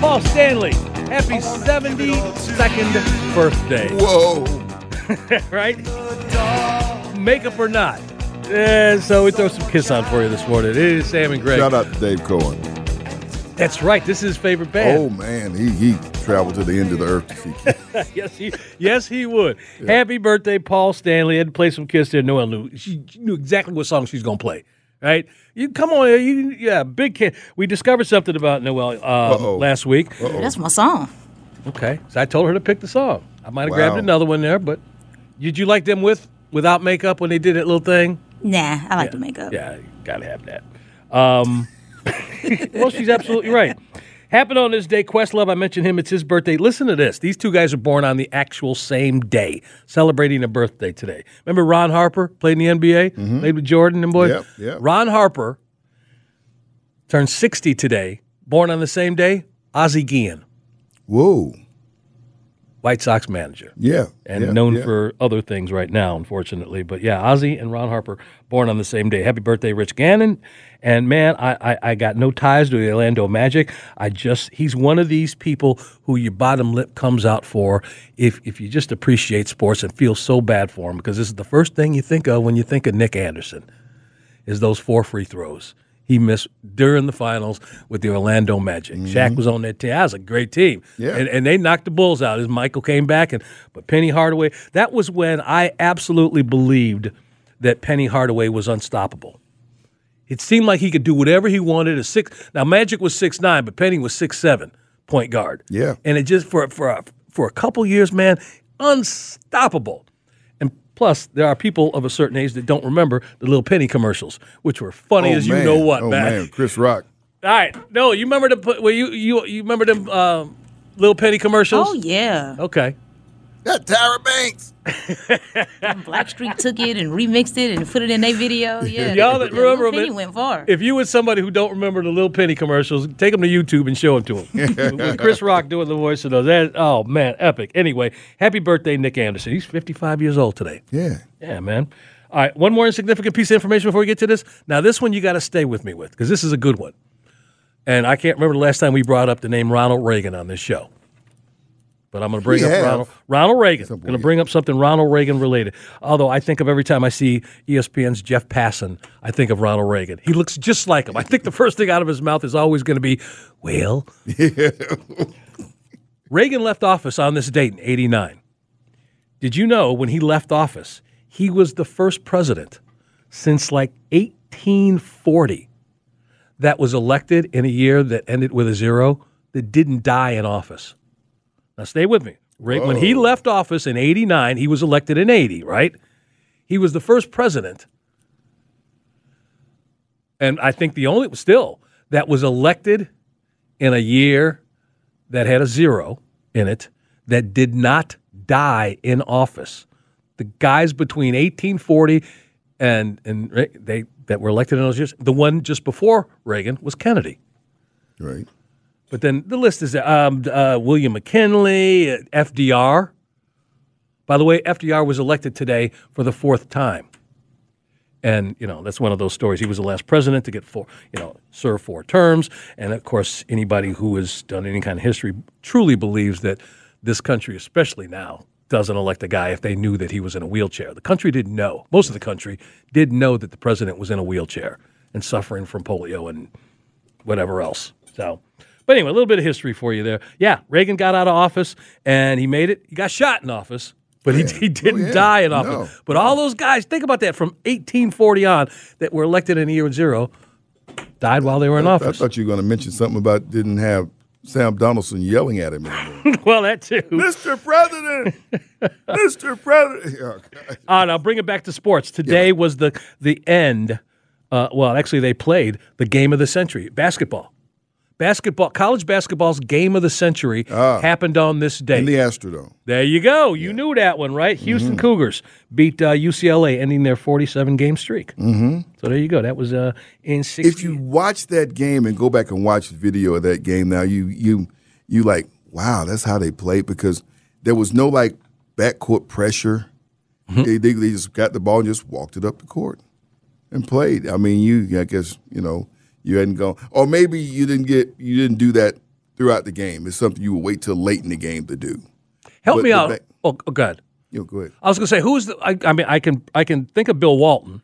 Paul Stanley, happy 72nd birthday. Whoa. right? Makeup or not. And so we throw some kiss on for you this morning. It is Sam and Greg. Shout out to Dave Cohen. That's right. This is his favorite band. Oh man, he he traveled to the end of the earth to see Kiss. yes, he yes he would. Yeah. Happy birthday, Paul Stanley. I Had to play some Kiss there. Noel knew she knew exactly what song she's gonna play right? You come on, you, yeah, big kid. We discovered something about Noel um, last week. Uh-oh. That's my song. Okay, so I told her to pick the song. I might have wow. grabbed another one there, but did you like them with without makeup when they did that little thing? Nah, I like yeah. the makeup. Yeah, gotta have that. Um, well, she's absolutely right. Happened on this day, Questlove, I mentioned him, it's his birthday. Listen to this. These two guys are born on the actual same day, celebrating a birthday today. Remember Ron Harper played in the NBA, mm-hmm. played with Jordan and boys? Yep, yep. Ron Harper turned 60 today, born on the same day, Ozzie Guillen. Whoa. White Sox manager. Yeah. And yeah, known yeah. for other things right now, unfortunately. But yeah, Ozzie and Ron Harper born on the same day. Happy birthday, Rich Gannon. And man, I, I, I, got no ties to the Orlando Magic. I just he's one of these people who your bottom lip comes out for if if you just appreciate sports and feel so bad for him because this is the first thing you think of when you think of Nick Anderson is those four free throws he missed during the finals with the Orlando Magic. Mm-hmm. Shaq was on that team. That was a great team. Yeah. And, and they knocked the Bulls out as Michael came back. And But Penny Hardaway, that was when I absolutely believed that Penny Hardaway was unstoppable. It seemed like he could do whatever he wanted. A six now Magic was six nine, but Penny was six seven point guard. Yeah, and it just for for a, for a couple years, man, unstoppable. Plus, there are people of a certain age that don't remember the little penny commercials, which were funny oh, as man. you know what, oh, man. man. Chris Rock. All right, no, you remember the well, you you you remember them uh, little penny commercials? Oh yeah. Okay. That Tyra Banks. Blackstreet took it and remixed it and put it in their video. Yeah, y'all that remember Penny went far. If you was somebody who don't remember the little penny commercials, take them to YouTube and show them to them. Chris Rock doing the voice of those. That, oh man, epic. Anyway, happy birthday, Nick Anderson. He's 55 years old today. Yeah. Yeah, man. All right, one more insignificant piece of information before we get to this. Now, this one you got to stay with me with because this is a good one. And I can't remember the last time we brought up the name Ronald Reagan on this show but I'm going to bring up. Ronald, Ronald Reagan. Some going to bring up something Ronald Reagan related. Although I think of every time I see ESPN's Jeff Passan, I think of Ronald Reagan. He looks just like him. I think the first thing out of his mouth is always going to be, "Well." Reagan left office on this date in '89. Did you know when he left office, he was the first president since like 1840 that was elected in a year that ended with a zero that didn't die in office? Now, stay with me. Right when he left office in 89, he was elected in 80, right? He was the first president, and I think the only, still, that was elected in a year that had a zero in it that did not die in office. The guys between 1840 and, and they that were elected in those years, the one just before Reagan was Kennedy. Right. But then the list is um, uh, William McKinley, uh, FDR. By the way, FDR was elected today for the fourth time. And, you know, that's one of those stories. He was the last president to get four, you know, serve four terms. And of course, anybody who has done any kind of history truly believes that this country, especially now, doesn't elect a guy if they knew that he was in a wheelchair. The country didn't know. Most of the country did know that the president was in a wheelchair and suffering from polio and whatever else. So, But anyway, a little bit of history for you there. Yeah, Reagan got out of office and he made it. He got shot in office, but he, he didn't Oh, yeah. die in office. No. But all those guys, think about that from 1840 on that were elected in a year zero, died while they were in I office. I thought you were going to mention something about didn't have Sam Donaldson yelling at him anymore. well, that too. Mr. President, Mr. President. Oh, God. Uh, now bring it back to sports. Today was the the end. Uh, well, actually, they played the game of the century, basketball. Basketball, college basketball's game of the century happened on this day. In the Astrodome. there you go. You knew that one, right? Houston Cougars beat uh, UCLA, ending their 47 game streak. Mm-hmm. So there you go. That was uh, in 60. If you watch that game and go back and watch the video of that game now, you you you like, wow, that's how they played because there was no like backcourt pressure. Mm-hmm. They, they they just got the ball and just walked it up the court and played. I mean, you I guess you know you hadn't gone, or maybe you didn't get you didn't do that throughout the game. It's something you would wait till late in the game to do. Help but me out. back- oh, oh, good. You know, go ahead. I was going to say, who's the. I, I mean, I can I can think of Bill Walton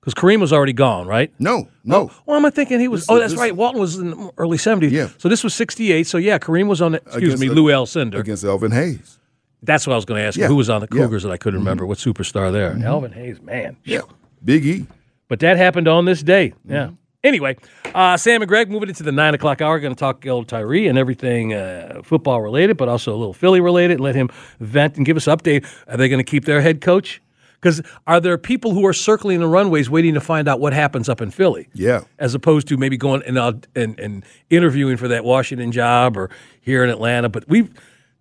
because Kareem was already gone, right? No, no. Well, am I thinking he was? This oh, that's this- right. Walton was in the early seventies. Yeah. So this was sixty eight. So yeah, Kareem was on. The, excuse Against me, Lou Alcindor. against Elvin Hayes. That's what I was going to ask. you. Yeah. Who was on the Yeah. Cougars that I couldn't remember? What superstar there? Elvin Hayes, man. Yeah, Big E. But that happened on this day. Mm-hmm. Yeah. Anyway, uh, Sam and Greg moving into the nine o'clock hour. Going to talk old Tyree and everything uh, football related, but also a little Philly related. Let him vent and give us an update. Are they going to keep their head coach? Because are there people who are circling the runways waiting to find out what happens up in Philly? Yeah. As opposed to maybe going and, uh, and, and interviewing for that Washington job or here in Atlanta. But we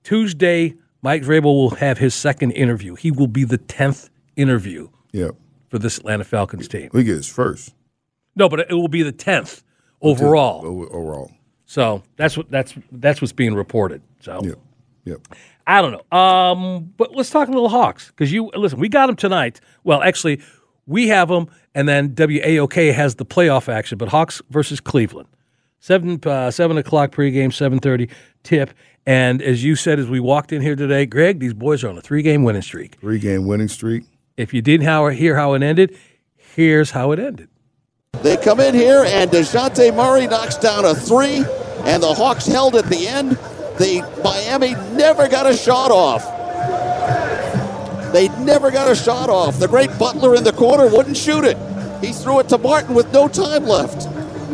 Tuesday, Mike Vrabel will have his second interview. He will be the tenth interview Yeah, for this Atlanta Falcons team. we get his first No, but it will be the tenth overall. overall. So that's what that's that's what's being reported. So Yep, yep. I don't know. Um, but let's talk a little Hawks because you listen. We got them tonight. Well, actually, we have them, and then WAOK has the playoff action. But Hawks versus Cleveland, seven uh, seven o'clock pregame, seven thirty tip. And as you said, as we walked in here today, Greg, these boys are on a three game winning streak. Three game winning streak. If you didn't how, hear how it ended, here's how it ended. They come in here, and Dejounte Murray knocks down a three, and the Hawks held at the end. The Miami never got a shot off. They never got a shot off. The great Butler in the corner wouldn't shoot it. He threw it to Martin with no time left.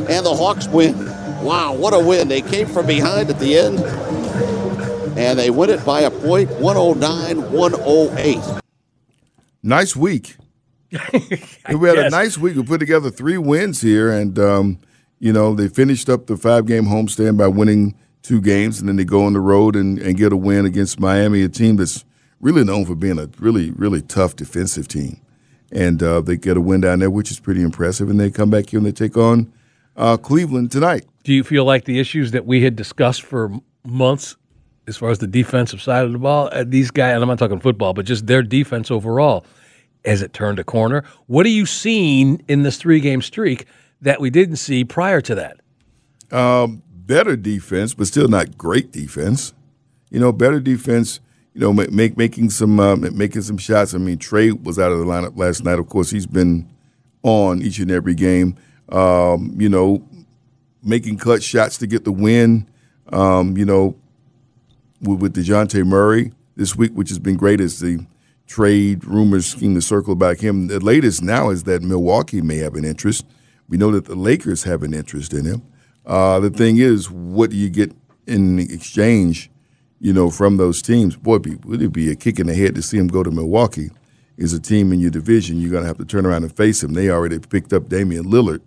And the Hawks win. Wow, what a win. They came from behind at the end, and they win it by a point 109 108. Nice week. we had a nice week. We put together three wins here, and um, you know they finished up the five game homestand by winning two games, and then they go on the road and, and get a win against Miami, a team that's really known for being a really really tough defensive team, and uh, they get a win down there, which is pretty impressive. And they come back here and they take on uh, Cleveland tonight. Do you feel like the issues that we had discussed for months, as far as the defensive side of the ball, uh, these guys, and I'm not talking football, but just their defense overall, has it turned a corner? What are you seeing in this three game streak that we didn't see prior to that? better defense, but still not great defense. You know, better defense. You know, ma- make making some ma- making some shots. I mean, Trae was out of the lineup last night. Of course, he's been on each and every game. Um, you know, making clutch shots to get the win. Um, you know, with, with Dejounte Murray this week, which has been great, as the trade rumors seem to circle about him. The latest now is that Milwaukee may have an interest. We know that the Lakers have an interest in him. Uh, the thing is, what do you get in exchange? You know, from those teams, boy, would it be a kick in the head to see him go to Milwaukee? Is a team in your division you're going to have to turn around and face him. They already picked up Damian Lillard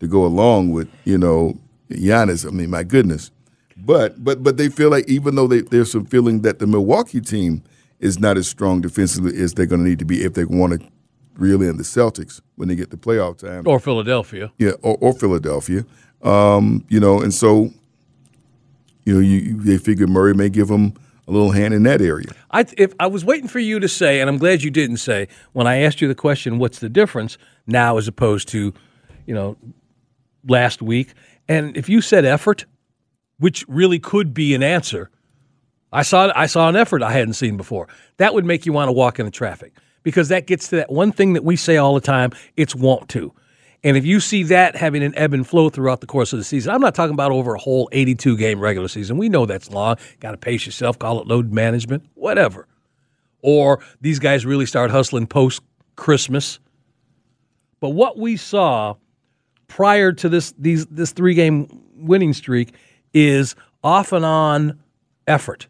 to go along with you know Giannis. I mean, my goodness. But but but they feel like even though they, there's some feeling that the Milwaukee team is not as strong defensively as they're going to need to be if they want to reel in the Celtics when they get to playoff time. Or Philadelphia? Yeah, or, or Philadelphia. Um, you know, and so you know, you, you they figure Murray may give them a little hand in that area. I, if I was waiting for you to say, and I'm glad you didn't say when I asked you the question, "What's the difference now as opposed to, you know, last week?" And if you said effort, which really could be an answer, I saw I saw an effort I hadn't seen before. That would make you want to walk into traffic because that gets to that one thing that we say all the time. It's want to, And if you see that having an ebb and flow throughout the course of the season, I'm not talking about over a whole 82 game regular season. We know that's long. Got to pace yourself, call it load management, whatever. Or these guys really start hustling post Christmas. But what we saw prior to this these this three game winning streak is off and on effort.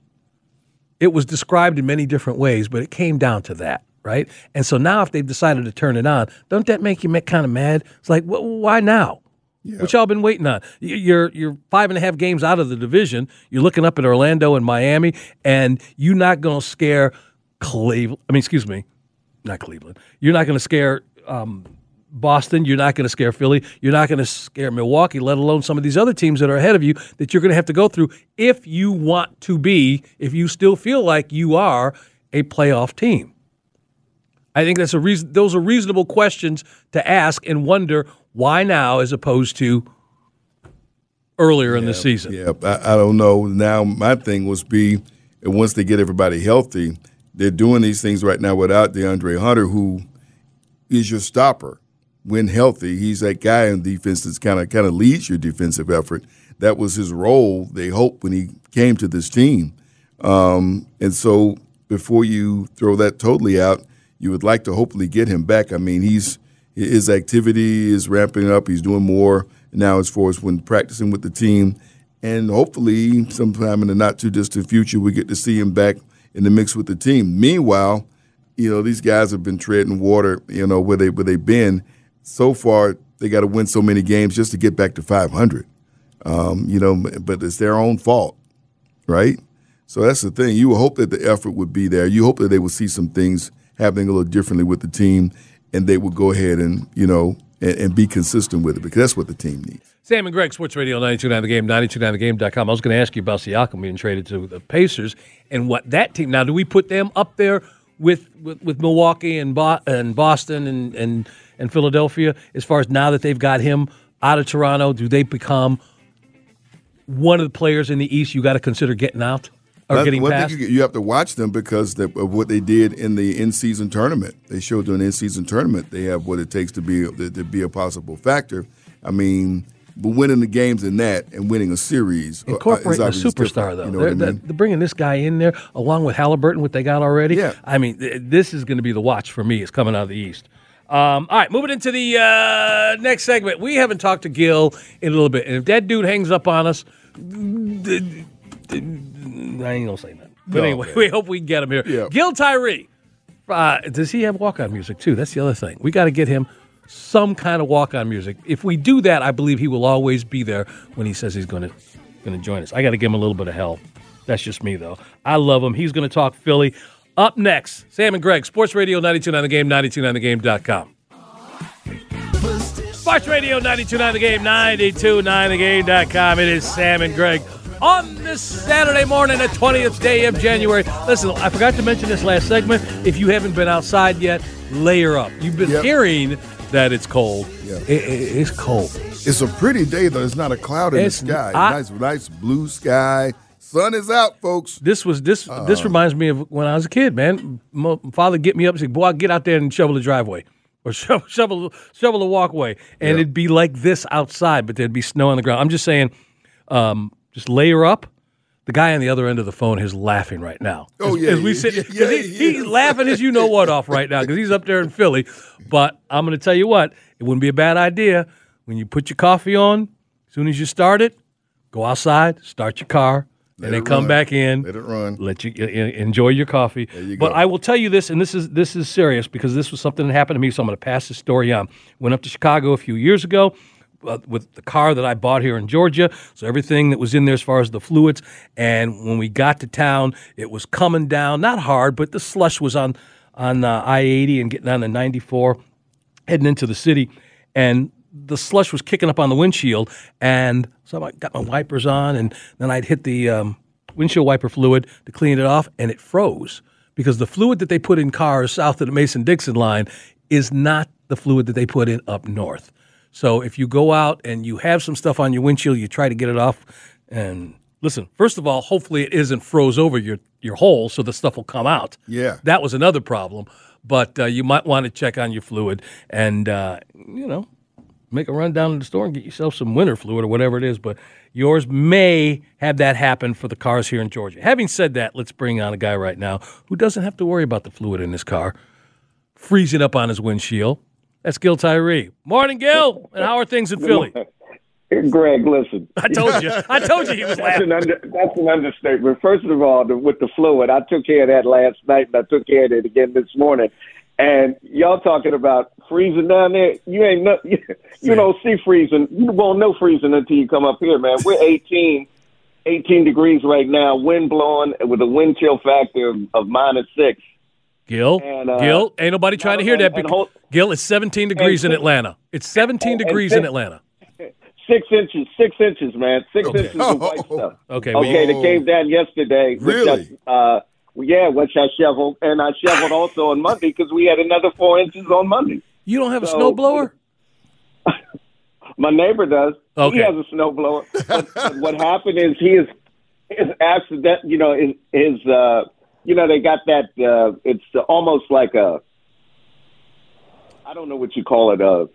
It was described in many different ways, but it came down to that, right? And so now, if they've decided to turn it on, don't that make you kind of mad? It's like, well, why now? What y'all been waiting on? You're you're five and a half games out of the division. You're looking up at Orlando and Miami, and you're not going to scare Cleveland. I mean, excuse me, not Cleveland. You're not going to scare um, Boston. You're not going to scare Philly. You're not going to scare Milwaukee, let alone some of these other teams that are ahead of you that you're going to have to go through if you want to be, if you still feel like you are a playoff team. I think that's a reason. Those are reasonable questions to ask and wonder why now, as opposed to earlier yeah, in the season. Yeah, I, I don't know. Now my thing was be once they get everybody healthy, they're doing these things right now without DeAndre Hunter, who is your stopper when healthy, he's that guy in defense that's kind of kind of leads your defensive effort. That was his role. They hoped when he came to this team, um, and so before you throw that totally out, you would like to hopefully get him back. I mean, he's his activity is ramping up. He's doing more now as far as when practicing with the team, and hopefully sometime in the not too distant future we get to see him back in the mix with the team. Meanwhile, you know these guys have been treading water. You know where they where they've been so far they got to win so many games just to get back to 500. Um, you know, but it's their own fault, right? So that's the thing. You hope that the effort would be there. You hope that they would see some things happening a little differently with the team, and they would go ahead and you know and, and be consistent with it because that's what the team needs. Sam and Greg, Sports Radio 929 The Game, 929TheGame.com. I was going to ask you about Siakam being traded to the Pacers and what that team. Now, do we put them up there with with, with Milwaukee and Bo- and Boston and and and Philadelphia as far as now that they've got him out of Toronto? Do they become one of the players in the East you got to consider getting out? Or getting past? You, you, have to watch them because of what they did in the in-season tournament. They showed during the in-season tournament they have what it takes to be to be a possible factor. I mean, but winning the games in that and winning a series, uh, incorporating a superstar though. You know they're, I mean? they're, bringing this guy in there along with Halliburton, what they got already. Yeah, I mean, this is going to be the watch for me. It's coming out of the East. Um, all right, moving into the uh, next segment. We haven't talked to Gil in a little bit, and if that dude hangs up on us, I ain't gonna say nothing. But no, anyway, man. we hope we can get him here. Gil Tyree. Uh, does he have walk-on music too? That's the other thing. We got to get him some kind of walk-on music. If we do that, I believe he will always be there when he says he's going to going to join us. I got to give him a little bit of help. That's just me though. I love him. He's going to talk Philly. Up next, Sam and Greg, Sports Radio 929 The Game, 929thegame.com. Sports Radio 929 The Game, 929thegame.com. It is Sam and Greg on this Saturday morning, the 20th day of January. Listen, I forgot to mention this last segment. If you haven't been outside yet, layer up. You've been yep. hearing that it's cold. Yeah. It, it, it's cold. It's a pretty day, though. It's not a cloud in it's, the sky. I, nice, nice blue sky. Sun is out, folks. This was this. Uh, this reminds me of when I was a kid, man. My father get me up and say, "Boy, get out there and shovel the driveway." Or shovel, shovel, shovel the walkway, and it'd be like this outside, but there'd be snow on the ground. I'm just saying, um, just layer up. The guy on the other end of the phone is laughing right now. Oh yeah, as we sit, yeah, yeah, he, he's laughing as you know what off right now because he's up there in Philly. But I'm going to tell you what, it wouldn't be a bad idea when you put your coffee on. As soon as you start it, go outside, start your car, and then come run. back in. Let it run. Let you enjoy your coffee. You but I will tell you this, and this is this is serious because this was something that happened to me. So I'm going to pass this story on. Went up to Chicago a few years ago. Uh, with the car that I bought here in Georgia, so everything that was in there as far as the fluids. And when we got to town, it was coming down, not hard, but the slush was on on uh, I-80 and getting on the 94, heading into the city, and the slush was kicking up on the windshield, and so I got my wipers on, and then I'd hit the um, windshield wiper fluid to clean it off, and it froze because the fluid that they put in cars south of the Mason Dixon line is not the fluid that they put in up north. So if you go out and you have some stuff on your windshield, you try to get it off, and listen. First of all, hopefully it isn't froze over your your hole, so the stuff will come out. Yeah, that was another problem. But uh, you might want to check on your fluid, and uh, you know make a run down to the store and get yourself some winter fluid or whatever it is. But yours may have that happen for the cars here in Georgia. Having said that, let's bring on a guy right now who doesn't have to worry about the fluid in his car freezing up on his windshield. That's Gil Tyree. Morning, Gil. And how are things in Philly? Greg, listen. I told you. I told you he was That's laughing. an, under, that's an understatement. First of all, the, with the fluid, I took care of that last night, and I took care of it again this morning. And y'all talking about freezing down there? You ain't no, you, you don't see freezing. You won't know freezing until you come up here, man. We're 18, 18 degrees right now, wind blowing with a wind chill factor of, of minus six. Gil, And, uh, Gil, ain't nobody trying to hear and- that. because- hold- Gil, it's 17 degrees in Atlanta. It's 17 degrees and- in Atlanta. Six inches, six inches, man, six Okay. inches of white stuff. Okay, Okay, we, they came down yesterday. Really? Uh, yeah, which I shoveled, and I shoveled also on Monday because we had another four inches on Monday. You don't have a So- snowblower? My neighbor does. Okay. He has a snowblower. but what happened is he is his accident. You know, his, his uh, you know, they got that. Uh, it's almost like a. I don't know what you call it, a,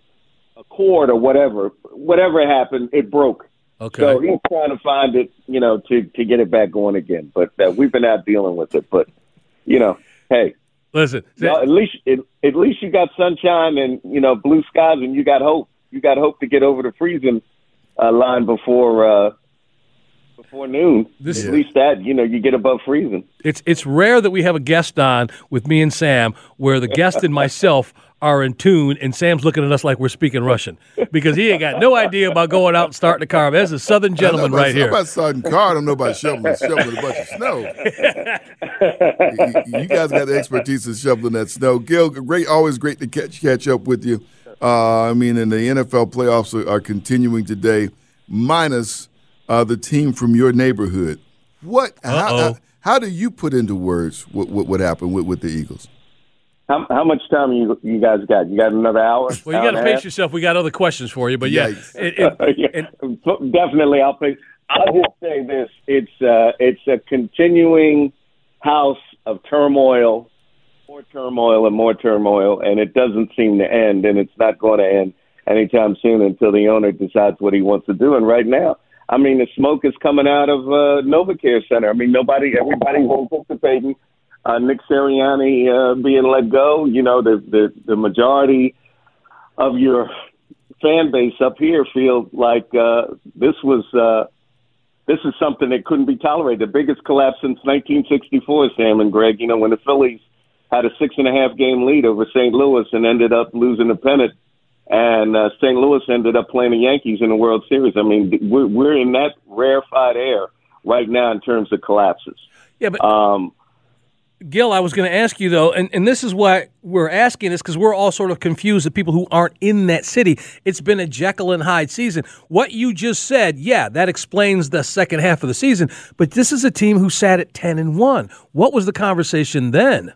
a cord or whatever. Whatever happened, it broke. Okay. So he's trying to find it, you know, to to get it back going again. But uh, we've been out dealing with it. But you know, hey, Listen, no, at least at, at least you got sunshine and you know blue skies, and you got hope. You got hope to get over the freezing uh, line before uh, before noon. This- at least that you know you get above freezing. it's it's rare that we have a guest on with me and Sam where the guest and myself are in tune and Sam's looking at us like we're speaking Russian because he ain't got no idea about going out and starting a car. That's a southern gentleman right here. I'm about starting car. I don't know about shoveling, shoveling a bunch of snow. you, you guys got the expertise in shoveling that snow. Gil, great, always great to catch catch up with you. Uh, I mean, and the NFL playoffs are, are continuing today, minus uh, the team from your neighborhood. What? How, how, how do you put into words what what, what happened with, with the Eagles? How, how much time you you guys got? You got another hour? Well, you got to pace yourself. We got other questions for you, but yeah, Yikes. it, it, yeah, and- definitely. I'll pay. I'll just say this: it's uh, it's a continuing house of turmoil, more turmoil and more turmoil, and it doesn't seem to end, and it's not going to end anytime soon until the owner decides what he wants to do. And right now, I mean, the smoke is coming out of uh, NovaCare Center. I mean, nobody, everybody's anticipating uh, Nick Sirianni uh, being let go. You know, the the the majority of your fan base up here feel like uh, this was uh, this is something that couldn't be tolerated. The biggest collapse since 1964, Sam and Greg. You know, when the Phillies had a six and a half game lead over St. Louis and ended up losing the pennant, and uh, St. Louis ended up playing the Yankees in the World Series. I mean, we're, we're in that rarefied air right now in terms of collapses. yeah, but Um, Gil, I was going to ask you though, and, and this is why we're asking this because we're all sort of confused. The people who aren't in that city, it's been a Jekyll and Hyde season. What you just said, yeah, that explains the second half of the season. But this is a team who sat at ten and one. What was the conversation then?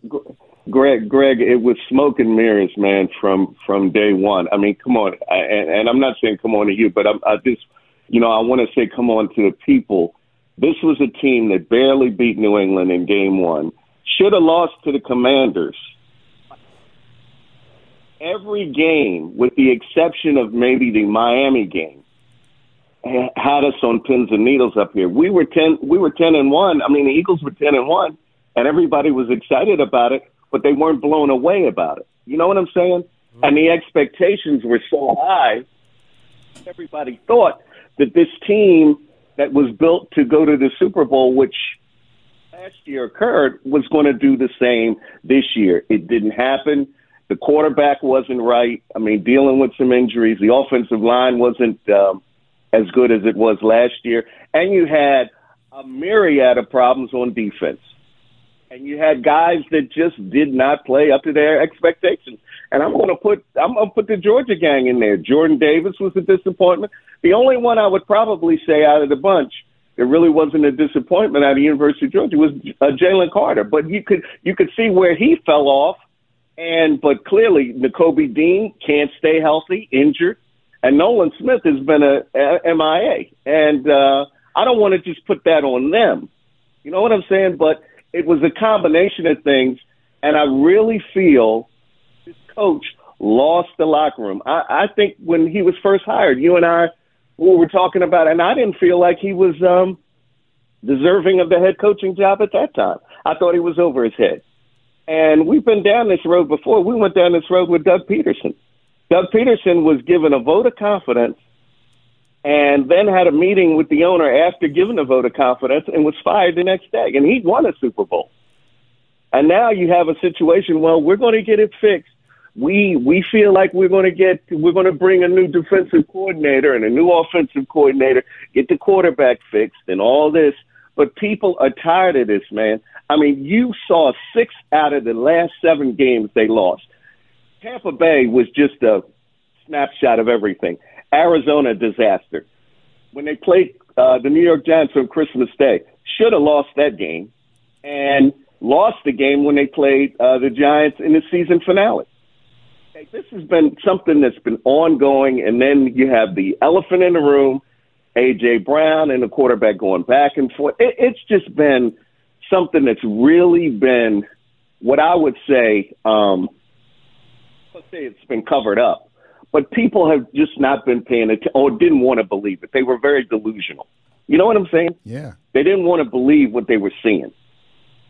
Greg, Greg, it was smoke and mirrors, man, from from day one. I mean, come on, I, and, and I'm not saying come on to you, but I'm, I just, you know, I want to say come on to the people. This was a team that barely beat New England in Game One. Should have lost to the Commanders. Every game, with the exception of maybe the Miami game, had us on pins and needles up here. We were ten. We were ten and one. I mean, the Eagles were ten and one, and everybody was excited about it, but they weren't blown away about it. You know what I'm saying? Mm-hmm. And the expectations were so high. Everybody thought that this team that was built to go to the Super Bowl, which last year occurred, was going to do the same this year. It didn't happen. The quarterback wasn't right. I mean, dealing with some injuries. The offensive line wasn't um, as good as it was last year. And you had a myriad of problems on defense. And you had guys that just did not play up to their expectations. And I'm going to put I'm going to put the Georgia gang in there. Jordan Davis was a disappointment. The only one I would probably say out of the bunch that really wasn't a disappointment out of University of Georgia It was uh, Jalen Carter. But you could you could see where he fell off. And but clearly, Nakobe Dean can't stay healthy, injured, and Nolan Smith has been a, a MIA. And uh, I don't want to just put that on them. You know what I'm saying? But it was a combination of things, and I really feel this coach lost the locker room. I, I think when he was first hired, you and I we were talking about, and I didn't feel like he was um, deserving of the head coaching job at that time. I thought he was over his head. And we've been down this road before. We went down this road with Doug Pederson. Doug Pederson was given a vote of confidence and then had a meeting with the owner after giving a vote of confidence and was fired the next day. And he won a Super Bowl. And now you have a situation, well, we're going to get it fixed. We we feel like we're going to get we're going to bring a new defensive coordinator and a new offensive coordinator, get the quarterback fixed and all this. But people are tired of this, man. I mean, you saw six out of the last seven games they lost. Tampa Bay was just a snapshot of everything. Arizona disaster. When they played uh, the New York Giants on Christmas Day, should have lost that game, and lost the game when they played uh, the Giants in the season finale. This has been something that's been ongoing, and then you have the elephant in the room, AJ Brown, and the quarterback going back and forth. It, it's just been something that's really been what I would say. Um, let's say it's been covered up, but people have just not been paying attention or didn't want to believe it. They were very delusional. You know what I'm saying? Yeah. They didn't want to believe what they were seeing,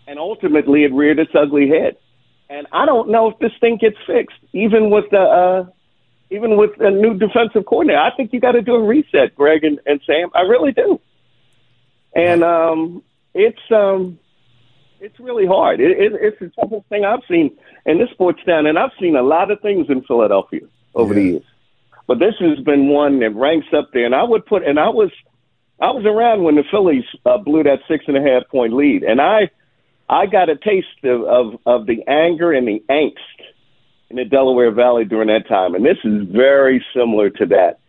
and ultimately it reared its ugly head. And I don't know if this thing gets fixed, even with the uh, even with a new defensive coordinator. I think you got to do a reset, Greg and, and Sam. I really do. And um, it's um, it's really hard. It, it, it's the toughest thing I've seen in this sports town, and I've seen a lot of things in Philadelphia over Yeah. the years. But this has been one that ranks up there, and I would put, and I was, I was around when the Phillies uh, blew that six and a half point lead, and I, I got a taste of, of of the anger and the angst in the Delaware Valley during that time, and this is very similar to that,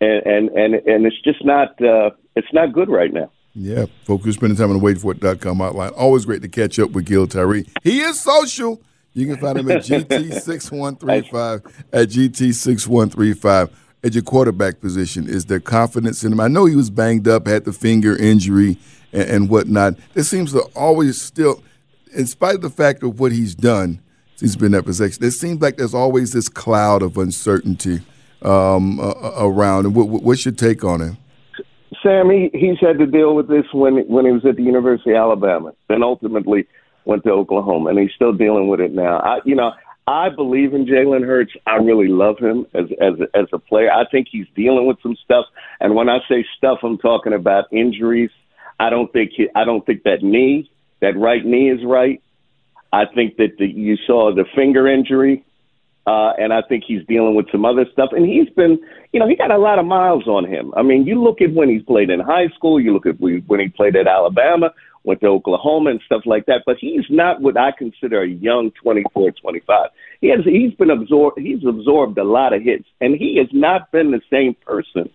and and and, and it's just not, uh, it's not good right now. Yeah, folks, we're spending time on the waitfor.com outline. Always great to catch up with Gil Tyree. He is social. You can find him at GT6135 at GT6135 at your quarterback position. Is there confidence in him? I know he was banged up, had the finger injury and, and whatnot. There seems to always still, in spite of the fact of what he's done, he's been at possession, It seems like there's always this cloud of uncertainty um, uh, around. And what, what's your take on him? Sam, he, he's had to deal with this when when he was at the University of Alabama, then ultimately went to Oklahoma, and he's still dealing with it now. I, you know, I believe in Jalen Hurts. I really love him as as as a player. I think he's dealing with some stuff, and when I say stuff, I'm talking about injuries. I don't think he, I don't think that knee, that right knee, is right. I think that the, you saw the finger injury uh, and I think he's dealing with some other stuff. And he's been, you know, he got a lot of miles on him. I mean, you look at when he's played in high school, you look at when he played at Alabama, went to Oklahoma and stuff like that. But he's not what I consider a young 24, 25. He has, he's been absorbed, he's absorbed a lot of hits, and he has not been the same person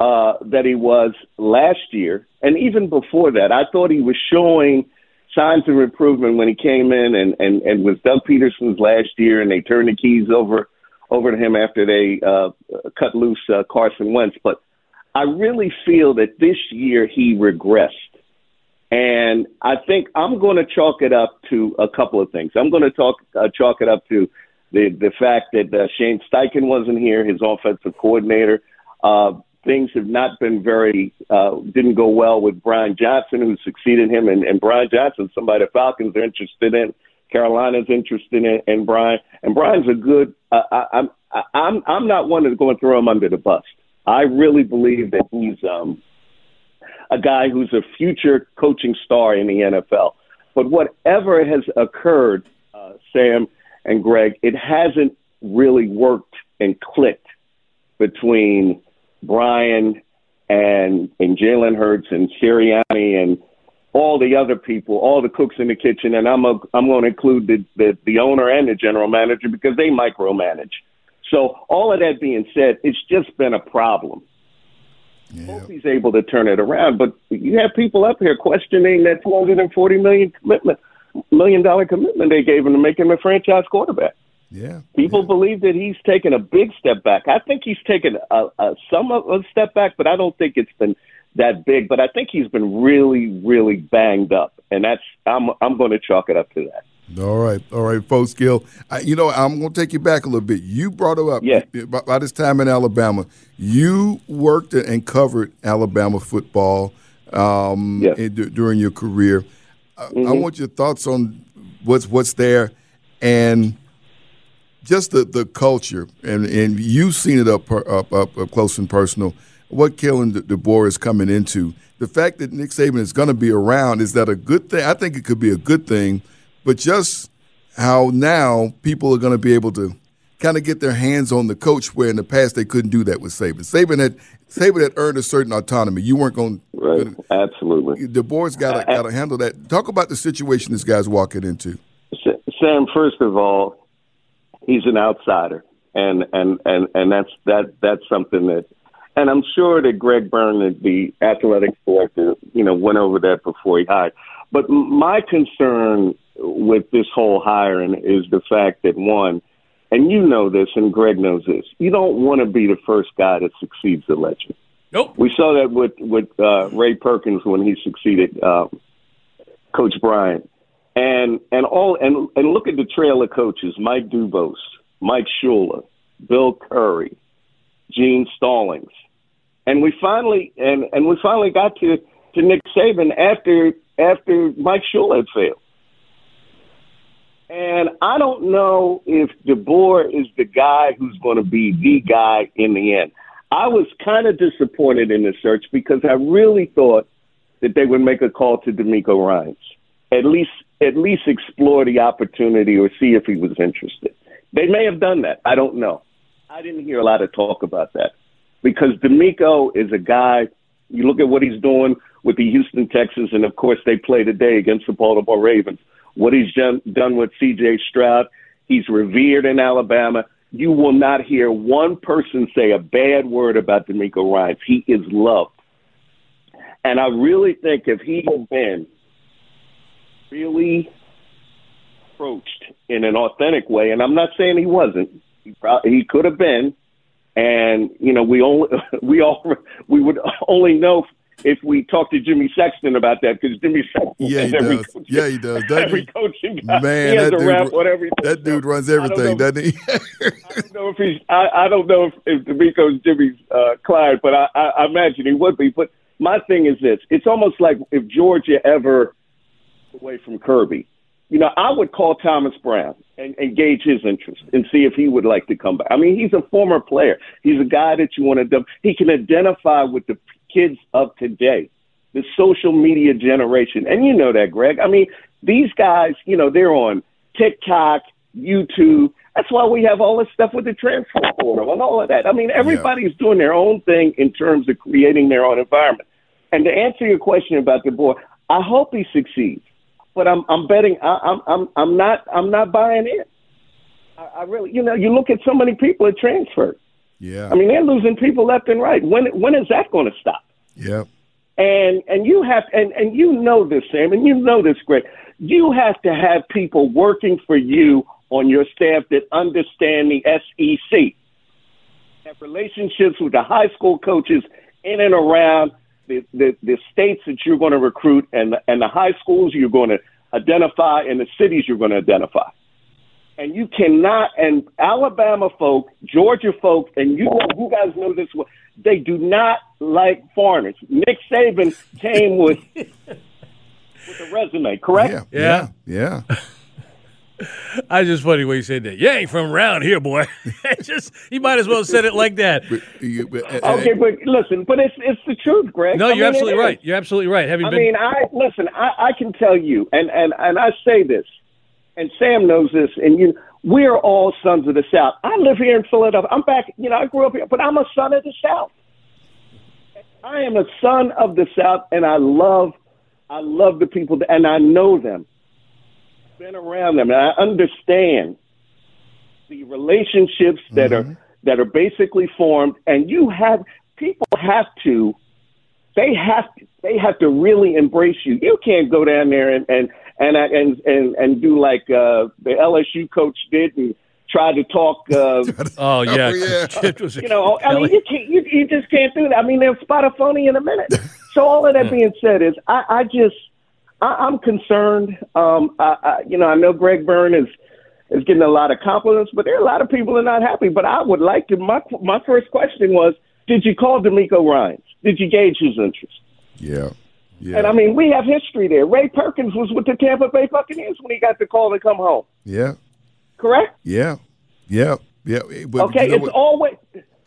uh, that he was last year. And even before that, I thought he was showing signs of improvement when he came in and, and, and was Doug Pederson's last year and they turned the keys over over to him after they uh, cut loose uh, Carson Wentz. But I really feel that this year he regressed. And I think I'm going to chalk it up to a couple of things. I'm going to talk uh, chalk it up to the the fact that uh, Shane Steichen wasn't here, his offensive coordinator. Uh, things have not been very uh, didn't go well with Brian Johnson, who succeeded him, and, and Brian Johnson, somebody the Falcons are interested in. Carolina's interested in, in Brian, and Brian's a good. Uh, I, I'm I'm I'm not one that's going to throw him under the bus. I really believe that he's um, a guy who's a future coaching star in the NFL. But whatever has occurred, uh, Sam and Greg, it hasn't really worked and clicked between Brian and and Jalen Hurts and Sirianni and all the other people, all the cooks in the kitchen, and I'm a, I'm going to include the, the the owner and the general manager because they micromanage. So all of that being said, it's just been a problem. Yeah. Hope he's able to turn it around, but you have people up here questioning that 240 million commitment, million dollar commitment they gave him to make him a franchise quarterback. Yeah. People believe that he's taken a big step back. I think he's taken a, a some of a step back, but I don't think it's been that big. But I think he's been really, really banged up, and that's I'm I'm going to chalk it up to that. All right, all right, folks. Gil, I, you know I'm going to take you back a little bit. You brought it up. Yeah. By, by this time in Alabama, you worked and covered Alabama football um, Yeah. in- d- during your career. I- I Mhm. want your thoughts on what's what's there and just the, the culture. And and you've seen it up up up, up close and personal. What Kalen De- DeBoer is coming into. The fact that Nick Saban is going to be around is that a good thing? I think it could be a good thing, but just how now people are going to be able to kind of get their hands on the coach where in the past they couldn't do that with Saban. Saban had Saban had earned a certain autonomy. You weren't going. Right. Absolutely. DeBoer's got to got to handle that. Talk about the situation this guy's walking into. Sam, first of all, he's an outsider, and and and and that's that that's something that, and I'm sure that Greg Byrne, the athletic director, you know, went over that before he hired. But my concern with this whole hiring is the fact that one, and you know this, and Greg knows this, you don't want to be the first guy that succeeds the legend. Nope. We saw that with with uh, Ray Perkins when he succeeded um, Coach Bryant, and and all and and look at the trailer coaches: Mike Dubose, Mike Shula, Bill Curry, Gene Stallings, and we finally and and we finally got to to Nick Saban after after Mike Shula had failed. And I don't know if DeBoer is the guy who's going to be the guy in the end. I was kind of disappointed in the search because I really thought that they would make a call to DeMeco Ryans, at least at least explore the opportunity or see if he was interested. They may have done that. I don't know. I didn't hear a lot of talk about that because DeMeco is a guy. You look at what he's doing with the Houston Texans, and of course they play today against the Baltimore Ravens. What he's done, done with C.J. Stroud, he's revered in Alabama. You will not hear one person say a bad word about DeMeco Ryans. He is loved, and I really think if he had been really approached in an authentic way, and I'm not saying he wasn't, he, pro- he could have been, and you know we only we all we would only know if we talked to Jimmy Sexton about that because Jimmy Sexton Yeah, he every does. coach- Yeah, he does. Doesn't every he? coaching guy. Man, he has that a dude, rap everything. that dude So, runs everything, know- doesn't he? I don't know if he's. I, I don't know if, if DeMeco's Jimmy's uh, client, but I, I, I imagine he would be. But my thing is this: it's almost like if Georgia ever away from Kirby. You know, I would call Thomas Brown and, and gauge his interest and see if he would like to come back. I mean, he's a former player. He's a guy that you want to. He can identify with the kids of today, the social media generation, and you know that, Greg. I mean, these guys, you know, they're on TikTok, YouTube. That's why we have all this stuff with the transfer portal and all of that. I mean, everybody's doing their own thing in terms of creating their own environment. And to answer your question about the boy, I hope he succeeds, but I'm I'm betting I, I'm I'm I'm not I'm not buying in. I, I really, you know, you look at so many people at transfer. Yeah. I mean, they're losing people left and right. When when is that going to stop? yeah. And and you have and and you know this, Sam, and you know this, Greg. You have to have people working for you on your staff that understand the SEC, have relationships with the high school coaches in and around the the, the states that you're going to recruit, and the, and the high schools you're going to identify, and the cities you're going to identify. And you cannot, and Alabama folk, Georgia folk, and you you guys know this well. They do not like foreigners. Nick Saban came with with a resume, correct? Yeah. Yeah. Yeah. I just funny when you said that. You ain't from around here, boy. It's just you might as well have said it like that. But, you- but- and- Okay, but listen, but it's it's the truth, Greg. No, I you're mean, it absolutely is. right. You're absolutely right. Having I been mean, I listen. I, I can tell you, and and and I say this, and Sam knows this, and you. We're all sons of the South. I live here in Philadelphia. I'm back. You know, I grew up here, but I'm a son of the South. I am a son of the South, and I love, I love the people, and I know them. Been around them, and I understand the relationships that are that are basically formed, and you have people have to they have to, they have to really embrace you. You can't go down there and and and and and, and do like uh, the LSU coach did and try to talk. Uh, oh yeah, Oh, yeah. It was a- you know, I mean, you can't, you, you just can't do that. I mean, they'll spot a phony in a minute. So all of that being said is, I, I just, I, I'm concerned. Um, I, I, you know, I know Greg Byrne is is getting a lot of compliments, but there are a lot of people that are not happy. But I would like to. My my first question was, did you call DeMeco Ryans? Did you gauge his interest? Yeah. Yeah. And I mean, we have history there. Ray Perkins was with the Tampa Bay Buccaneers when he got the call to come home. yeah. Correct? Yeah. Yeah. Yeah. But Okay, you know it's what? always.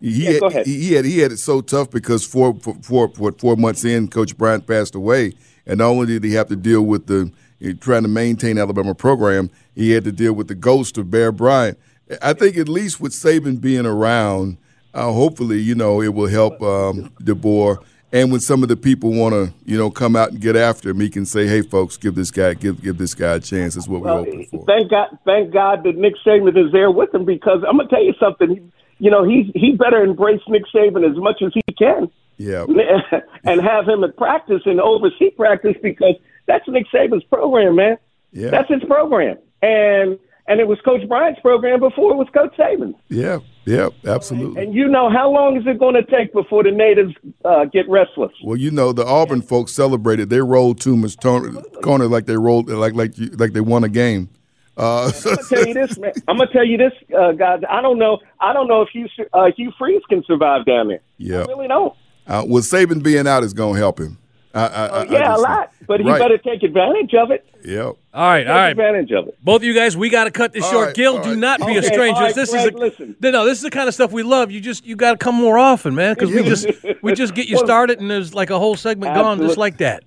He Yeah, had, go ahead. He, had he had it so tough because four four four, four, four months in, Coach Bryant passed away, and not only did he have to deal with the eh, trying to maintain Alabama program, he had to deal with the ghost of Bear Bryant. I think at least with Saban being around, uh, hopefully you know it will help um, DeBoer. And when some of the people want to, you know, come out and get after him, he can say, "Hey, folks, give this guy, give give this guy a chance." That's what we're hoping for. thank God, thank God that Nick Saban is there with him because I'm gonna tell you something. You know, he's he better embrace Nick Saban as much as he can, Yeah, and have him at practice and oversee practice because that's Nick Saban's program, man. yeah, That's his program, and and it was Coach Bryant's program before it was Coach Saban's. yeah, yeah, absolutely. And you know how long is it going to take before the natives uh, get restless? Well, you know, the Auburn folks celebrated. They rolled Toomer's corner like they rolled like like you- like they won a game. Uh, I'm gonna tell you this, man. I'm gonna tell you this, uh, guys. I don't know. I don't know if Hugh uh, Hugh Freeze can survive down there. Yeah. I really don't. Uh, well, Saban being out is going to help him. I, I, I, I Oh, yeah, a lot. But he Right. better take advantage of it. Yep. All right, Take all right. advantage of it. Both of you guys, we got to cut this All short. right, Gil, do right. not be a stranger. all right, this Greg, is a, listen. no, no. This is the kind of stuff we love. You just you got to come more often, man, because we just we just get you started and there's like a whole segment gone just like that.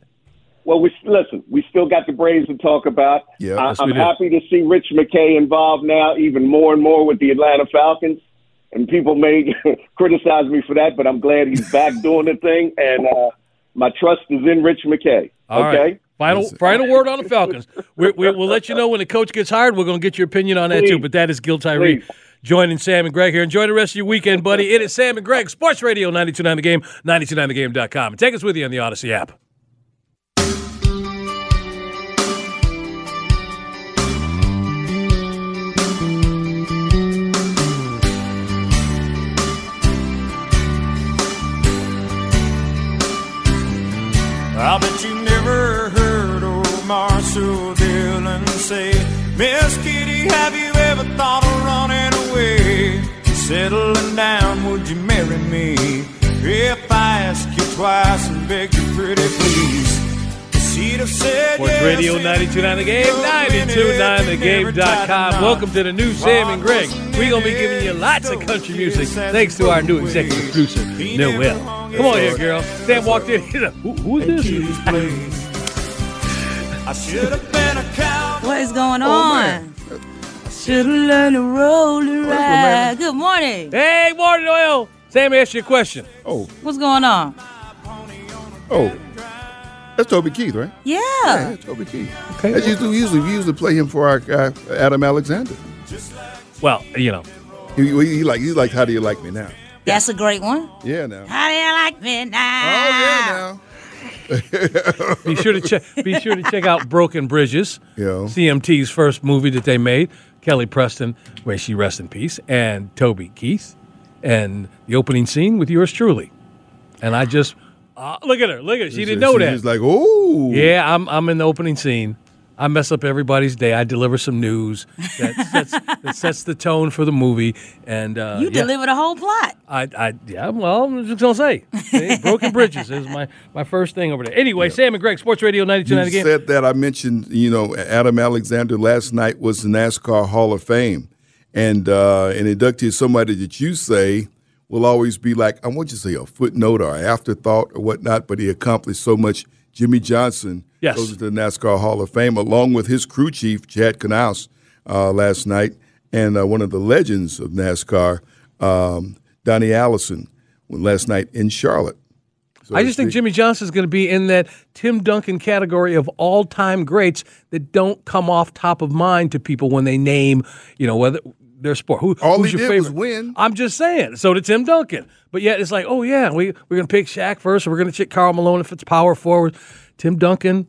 Well, we listen. We still got the Braves to talk about. Yeah, I, yes, I'm happy to see Rich McKay involved now, even more and more with the Atlanta Falcons. And people may criticize me for that, but I'm glad he's back doing the thing. And uh, my trust is in Rich McKay. All okay. right. Final final word on the Falcons. we, we, we'll let you know when the coach gets hired. We're going to get your opinion on that too. But that is Gil Tyree Please. joining Sam and Greg here. Enjoy the rest of your weekend, buddy. It is Sam and Greg, Sports Radio 929 The Game, 929thegame.com. And take us with you on the Audacy app. I bet you never heard old Marshall Dillon say, Miss Kitty, have you ever thought of running away? Settling down, would you marry me? If I ask you twice and beg you pretty please. She'd have said Sports Radio if 929 The Game, knew never tried 929thegame.com. to Welcome to the new Sam and Greg. We're going to be giving you lots of country music thanks to our new executive producer, Noel. Come on here, girl. Sam walked in. He's like, Who, who is this? I should have been a cowboy. What is going Oh, on? Should have learned to roll and ride. Good morning. Hey, morning, Noel. Sam asked you a question. Oh, What's going on? oh, that's Toby Keith, right? Yeah. Yeah, Toby Keith. That's usually, we usually we usually play him for our guy Adam Alexander. Well, you know, He, he, he like he's like, how do you like me now? That's a great one. Yeah, now. How do you like me now? Oh yeah, now. be sure to check. Be sure to check out Broken Bridges, Yeah. CMT's first movie that they made. Kelly Preston, where she rests in peace, and Toby Keith, and the opening scene with yours truly. And I just uh, look at her. Look at her. She didn't know that. She's like, oh, Yeah, I'm I'm in the opening scene. I mess up everybody's day. I deliver some news that sets, that sets the tone for the movie. And uh, You yeah, delivered a whole plot. I, I, yeah. Well, I'm just gonna say, See, broken bridges is my my first thing over there. Anyway, Sam and Greg, Sports Radio 92 You game. said that I mentioned, you know, Adam Alexander last night was the NASCAR Hall of Fame, and uh, an inductee is somebody that you say will always be like, I want you to say a footnote or an afterthought or whatnot, but he accomplished so much. Jimmie Johnson Yes. goes into the NASCAR Hall of Fame along with his crew chief Chad Knaus uh, last night, and uh, one of the legends of NASCAR, um, Donnie Allison, last night in Charlotte. So I to just think. Jimmie Johnson is going to be in that Tim Duncan category of all-time greats that don't come off top of mind to people when they name, you know, whether their sport. Who, All who's he your did was favorite? win. I'm just saying. So did Tim Duncan. But yet it's like, oh yeah, we we're to pick Shaq first, and we're to pick Karl Malone if it's power forward. Tim Duncan,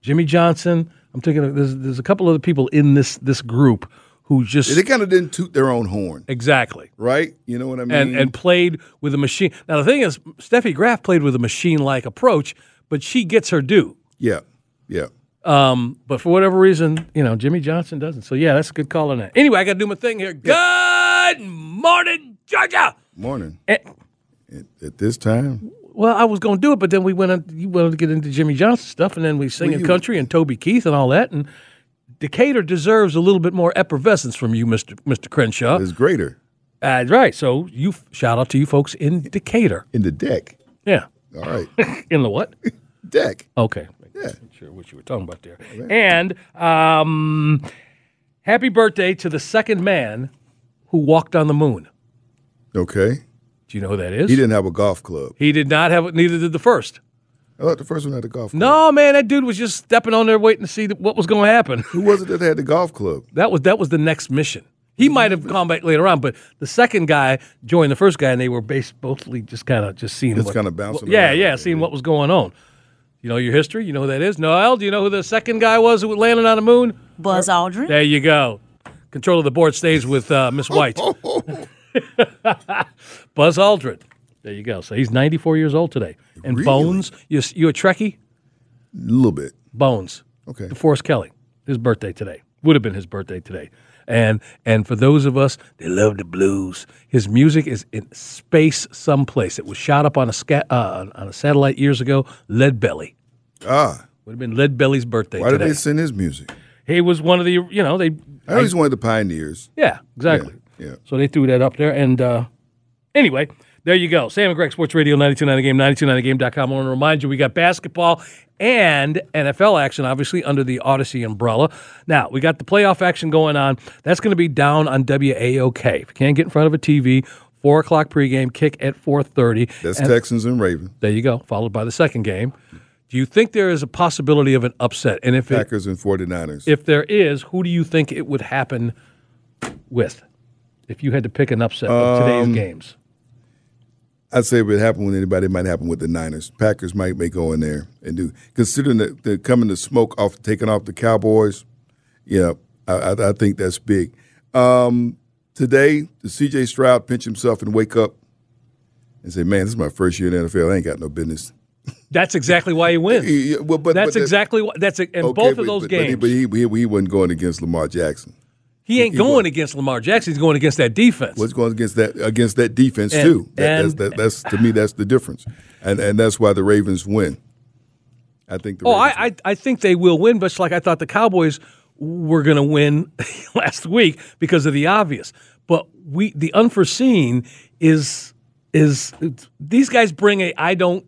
Jimmie Johnson. I'm thinking of, there's there's a couple other people in this this group who just They kind of didn't toot their own horn, exactly right? You know what I mean? and and played with a machine. Now the thing is, Steffi Graf played with a machine like approach, but she gets her due. yeah, Yeah. Um, but for whatever reason, you know, Jimmie Johnson doesn't. So yeah, that's a good call on that. Anyway, I got to do my thing here. Good morning, Georgia. Morning. Eh. At, at this time, Well, I was going to do it, but then we went. On, you wanted to get into Jimmie Johnson stuff, and then we sing Well, in country and Toby Keith and all that. And Decatur deserves a little bit more effervescence from you, Mister Mister Crenshaw. it's greater That's right. So you shout out to you folks in Decatur. in the deck. Yeah, All right, in the what? deck. Okay. Yeah. Sure what you were talking about there. And um, happy birthday to the second man who walked on the moon. Okay. Do you know who that is? He didn't have a golf club. He did not have it. Neither did the first. I thought the first one had a golf club. No, man, that dude was just stepping on there waiting to see what was going to happen. Who was it that had the golf club? That was that was the next mission. He might have gone back later on, but the second guy joined the first guy, and they were basically just kind of just seeing Just what- kinda bouncing Yeah, yeah, seeing what was going on. You know your history. You know who that is. Noel, do you know who the second guy was who landed on the moon? Buzz Aldrin. There you go. Control of the board stays with uh, Miss White. Buzz Aldrin. There you go. So he's 94 years old today. And Really? Bones, you, you a Trekkie? A little bit. Bones. Okay. DeForest Kelley. His birthday today. Would have been his birthday today. And and for those of us that love the blues, his music is in space someplace. It was shot up on a sca- uh, on a satellite years ago. Lead Belly Ah, would have been Lead Belly's birthday why did they send his music? he was one of the you know they I know he's one of the pioneers. yeah exactly Yeah, yeah. So they threw that up there. And uh, anyway, there you go. Sam and Greg Sports Radio 929 The Game, 929thegame.com. I want to remind you we got basketball and NFL action, obviously, under the Audacy umbrella. Now, we got the playoff action going on. That's going to be down on WAOK. If you can't get in front of a TV, 4 o'clock pregame, kick at 4.30. That's And Texans and Ravens, There you go, followed by the second game. Do you think there is a possibility of an upset? And if it, Packers and 49ers. if there is, who do you think it would happen with? If you had to pick an upset of Um, today's games. I'd say if it happened with anybody, it might happen with the Niners. Packers might may go in there and do considering that they're coming to smoke off taking off the Cowboys. Yeah, I, I, I think that's big. Um, today, the C.J. Stroud pinch himself and wake up and say, "Man, this is my first year in the NFL. I ain't got no business." That's exactly why he wins. Yeah, well, but- that's but that- exactly what. That's in Okay, both but- of those but, but he- games. but he, he, he wasn't going against Lamar Jackson. He ain't he going won. against Lamar Jackson. He's going against that defense. was going against that against that defense And- too. That, and- that's, that, that's to me that's the difference, and and that's why the Ravens win. I think. The oh, Ravens I, I I think they will win, but like I thought the Cowboys were going to win last week because of the obvious. But we the unforeseen is is these guys bring a I don't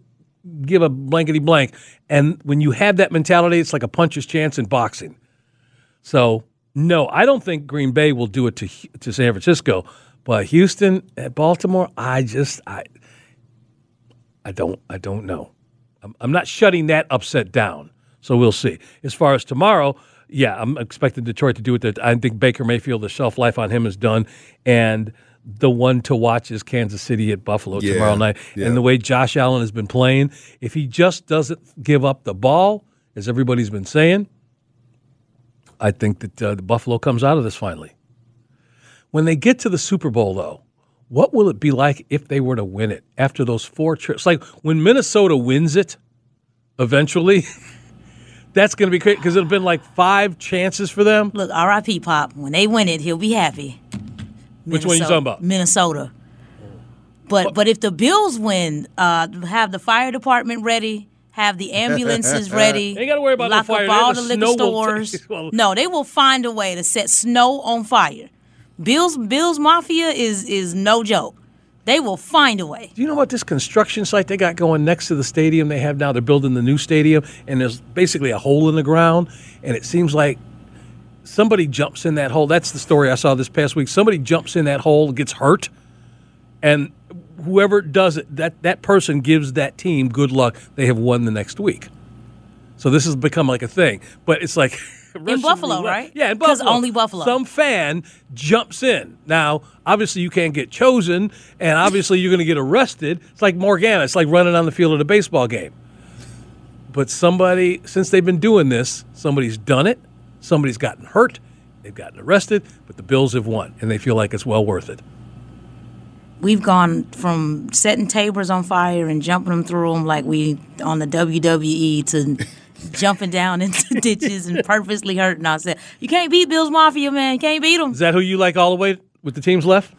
give a blankety blank, and when you have that mentality, it's like a puncher's chance in boxing. So no, I don't think Green Bay will do it to to San Francisco, but Houston at Baltimore, I just I I don't I don't know. I'm, I'm not shutting that upset down. So we'll see. As far as tomorrow, yeah, I'm expecting Detroit to do it. I think Baker Mayfield, the shelf life on him is done, and the one to watch is Kansas City at Buffalo Yeah, tomorrow night. yeah. And the way Josh Allen has been playing, if he just doesn't give up the ball, as everybody's been saying, I think that uh, the Buffalo comes out of this finally. When they get to the Super Bowl, though, what will it be like if they were to win it after those four trips? Like when Minnesota wins it, eventually, that's going to be great because it'll been like five chances for them. Look, R.I.P. Pop. When they win it, he'll be happy. Which one are you talking about? Minnesota. But but if the Bills win, uh, have the fire department ready, have the ambulances ready. They gotta worry about no lock fire. up all The the liquor stores. take- well- no, they will find a way to set snow on fire. Bills Bills Mafia is is no joke. They will find a way. Do you know what this construction site they got going next to the stadium they have now? They're building the new stadium, and there's basically a hole in the ground, and it seems like somebody jumps in that hole. That's the story I saw this past week. Somebody jumps in that hole, gets hurt, and whoever does it, that that person gives that team good luck. They have won the next week. So this has become like a thing, but it's like Russian Buffalo, roulette. right? Yeah, in Buffalo. only Buffalo. Some fan jumps in. Now, obviously, you can't get chosen, and obviously, you're going to get arrested. It's like Morganna. It's like running on the field at a baseball game. But somebody, since they've been doing this, somebody's done it. Somebody's gotten hurt. They've gotten arrested, but the Bills have won, and they feel like it's well worth it. We've gone from setting tables on fire and jumping them through them like we on the WWE to jumping down into ditches and purposely hurting ourselves. You can't beat Bills Mafia, man. You can't beat them. Is that who you like all the way with the teams left?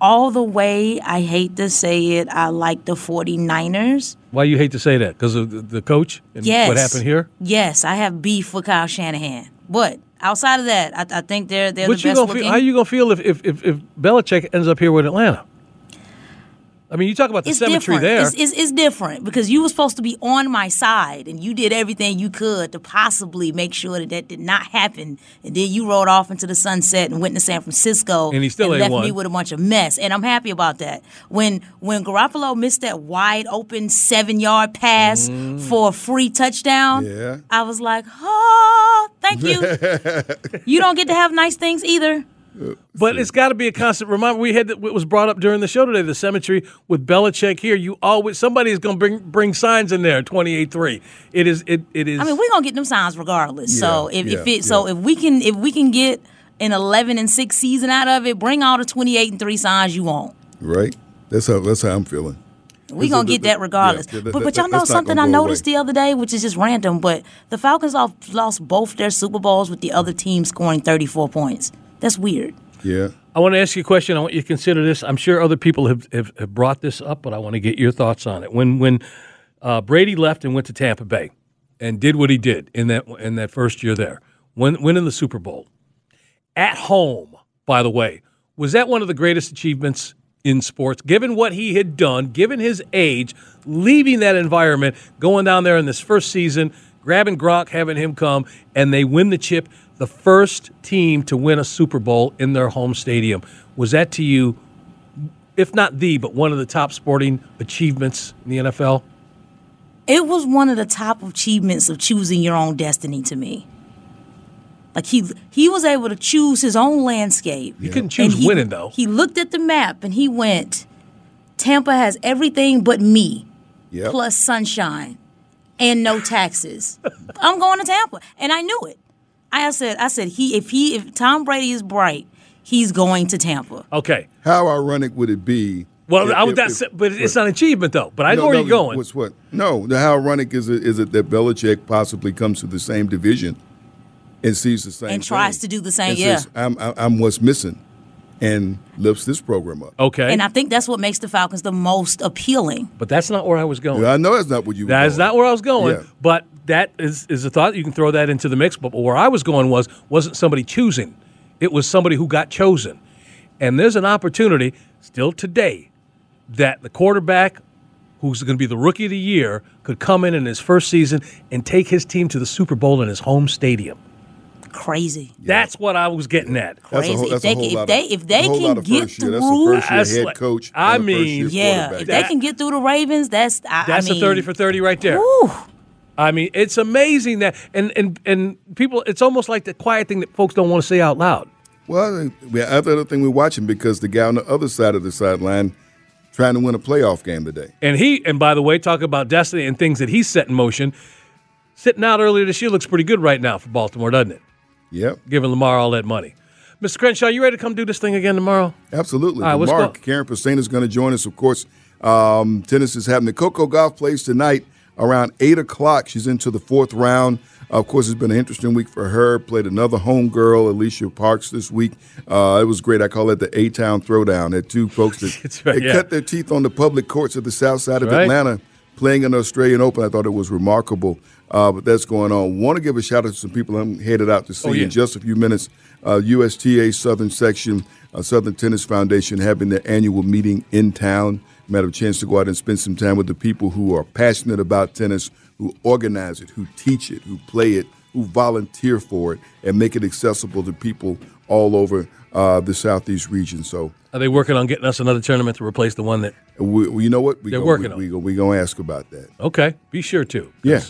All the way, I hate to say it, I like the 49ers. Why you hate to say that? Because of the, coach and Yes. what happened here? Yes, I have beef with Kyle Shanahan. But outside of that, I, I think they're they're What the best gonna looking. feel, how you gonna feel if, if if if Belichick ends up here with Atlanta? I mean, you talk about the it's symmetry different. there. It's, it's, it's different because you were supposed to be on my side and you did everything you could to possibly make sure that that did not happen. And then you rode off into the sunset and went to San Francisco And he still ain't left won. me with a bunch of mess. And I'm happy about that. When when Garoppolo missed that wide open seven yard pass Mm. for a free touchdown, Yeah. I was like, oh, thank you. you don't get to have nice things either. But it's got to be a constant reminder. We had that it was brought up during the show today. The cemetery with Belichick here. You always somebody is going to bring bring signs in there. Twenty eight three. It is. It it is. I mean, we're gonna get them signs regardless. so Yeah, if, if yeah, it so if we can if we can get an eleven and six season out of it, bring all the twenty eight and three signs you want. Right? That's how that's how I'm feeling. We That's gonna get that- that regardless. yeah, that- but but y'all know something I noticed away. the other day, which is just random. But the Falcons all lost both their Super Bowls with the other team scoring thirty four points. That's weird. Yeah. I want to ask you a question. I want you to consider this. I'm sure other people have, have, have brought this up, but I want to get your thoughts on it. When when uh, Brady left and went to Tampa Bay and did what he did in that in that first year there, win, winning the Super Bowl at home. By the way, was that one of the greatest achievements in sports? Given what he had done, given his age, leaving that environment, going down there in this first season, grabbing Gronk, having him come, and they win the chip. The first team to win a Super Bowl in their home stadium. Was that to you, if not the, but one of the top sporting achievements in the NFL? It was one of the top achievements of choosing your own destiny to me. Like he he was able to choose his own landscape. You couldn't choose And he- winning, though. He looked at the map and he went, Tampa has everything but me, Yep. plus sunshine and no taxes. I'm going to Tampa. And I knew it. I said, I said, he if he if Tom Brady is bright, he's going to Tampa. Okay. How ironic would it be? Well, if- I was if- that's, if- but it's an achievement though. But I know No, where no, you're going. What's what? No, the how ironic is it, is it that Belichick possibly comes to the same division and sees the same And tries thing to do the same, and yeah. says, I'm, I'm I'm what's missing, and lifts this program up. Okay. And I think that's what makes the Falcons the most appealing. but that's not where I was going. Yeah, I know that's not what you. were That is going. not where I was going. Yeah. But that is, is a thought. You can throw that into the mix. But where I was going was wasn't somebody choosing. It was somebody who got chosen. And there's an opportunity still today that the quarterback who's going to be the rookie of the year could come in in his first season and take his team to the Super Bowl in his home stadium. Crazy. That's what I was getting at. That's a Crazy. whole, if that's they, a if they if they can get through, That's a first year That's head coach. I and a first mean- yeah, quarterback. if they can get through the Ravens, that's I, That's I mean, a thirty for thirty right there. whew. I mean, it's amazing that and and and people. It's almost like the quiet thing that folks don't want to say out loud. Well, the other thing we're watching because the guy on the other side of the sideline trying to win a playoff game today. And he, and by the way, talk about destiny and things that he's set in motion. Sitting out earlier this year looks pretty good right now for Baltimore, doesn't it? Yep, Giving Lamar all that money. Mr. Crenshaw, you ready to come do this thing again tomorrow? absolutely. All right, Mark go. Karen Pastina is going to join us. Of course, um, tennis is happening. Coco Gauff plays tonight around eight o'clock. She's into the fourth round. of course, it's been an interesting week for her. Played another home girl, Alycia Parks, this week. Uh, it was great. I call it the A Town Throwdown. Had two folks that right, they yeah. cut their teeth on the public courts of the south side of Right. Atlanta. Playing in the Australian Open. I thought it was remarkable. Uh, but that's going on. Want to give a shout out to some people I'm headed out to see Oh, yeah. in just a few minutes. Uh, USTA Southern Section, uh, Southern Tennis Foundation having their annual meeting in town. I had a chance to go out and spend some time with the people who are passionate about tennis, who organize it, who teach it, who play it, who volunteer for it, and make it accessible to people all over uh, the Southeast region. So, Are they working on getting us another tournament to replace the one that? we, we- you know what? We They're go, working we, on we, go, we gonna ask about that. Okay, be sure to. 'cause, Yeah.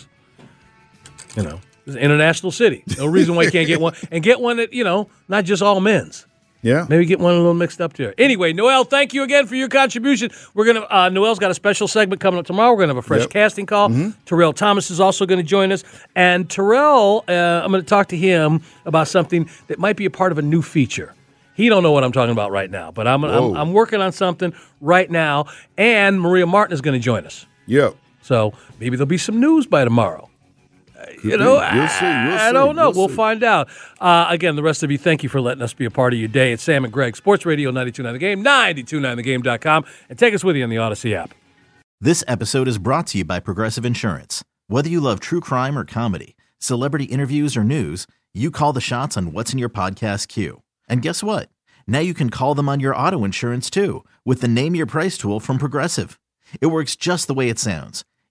You know, it's an international city. No reason why you can't get one and get one that you know, not just all men's. Yeah. Maybe get one a little mixed up there. Anyway, Noel, thank you again for your contribution. We're gonna uh, Noel's got a special segment coming up tomorrow. We're gonna have a fresh Yep. casting call. Mm-hmm. Terrell Thomas is also going to join us, and Terrell, uh, I'm going to talk to him about something that might be a part of a new feature. He don't know what I'm talking about right now, but I'm I'm, I'm working on something right now, and Maria Martin is going to join us. Yeah. So maybe there'll be some news by tomorrow. You know, be. We'll see. We'll I see. don't know. We'll We'll, see. find out. Uh, again, the rest of you, thank you for letting us be a part of your day. It's Sam and Greg, Sports Radio 929 The Game, 929thegame.com, and take us with you on the Audacy app. This episode is brought to you by Progressive Insurance. Whether you love true crime or comedy, celebrity interviews or news, you call the shots on what's in your podcast queue. And guess what? Now you can call them on your auto insurance too with the Name Your Price tool from Progressive. It works just the way it sounds.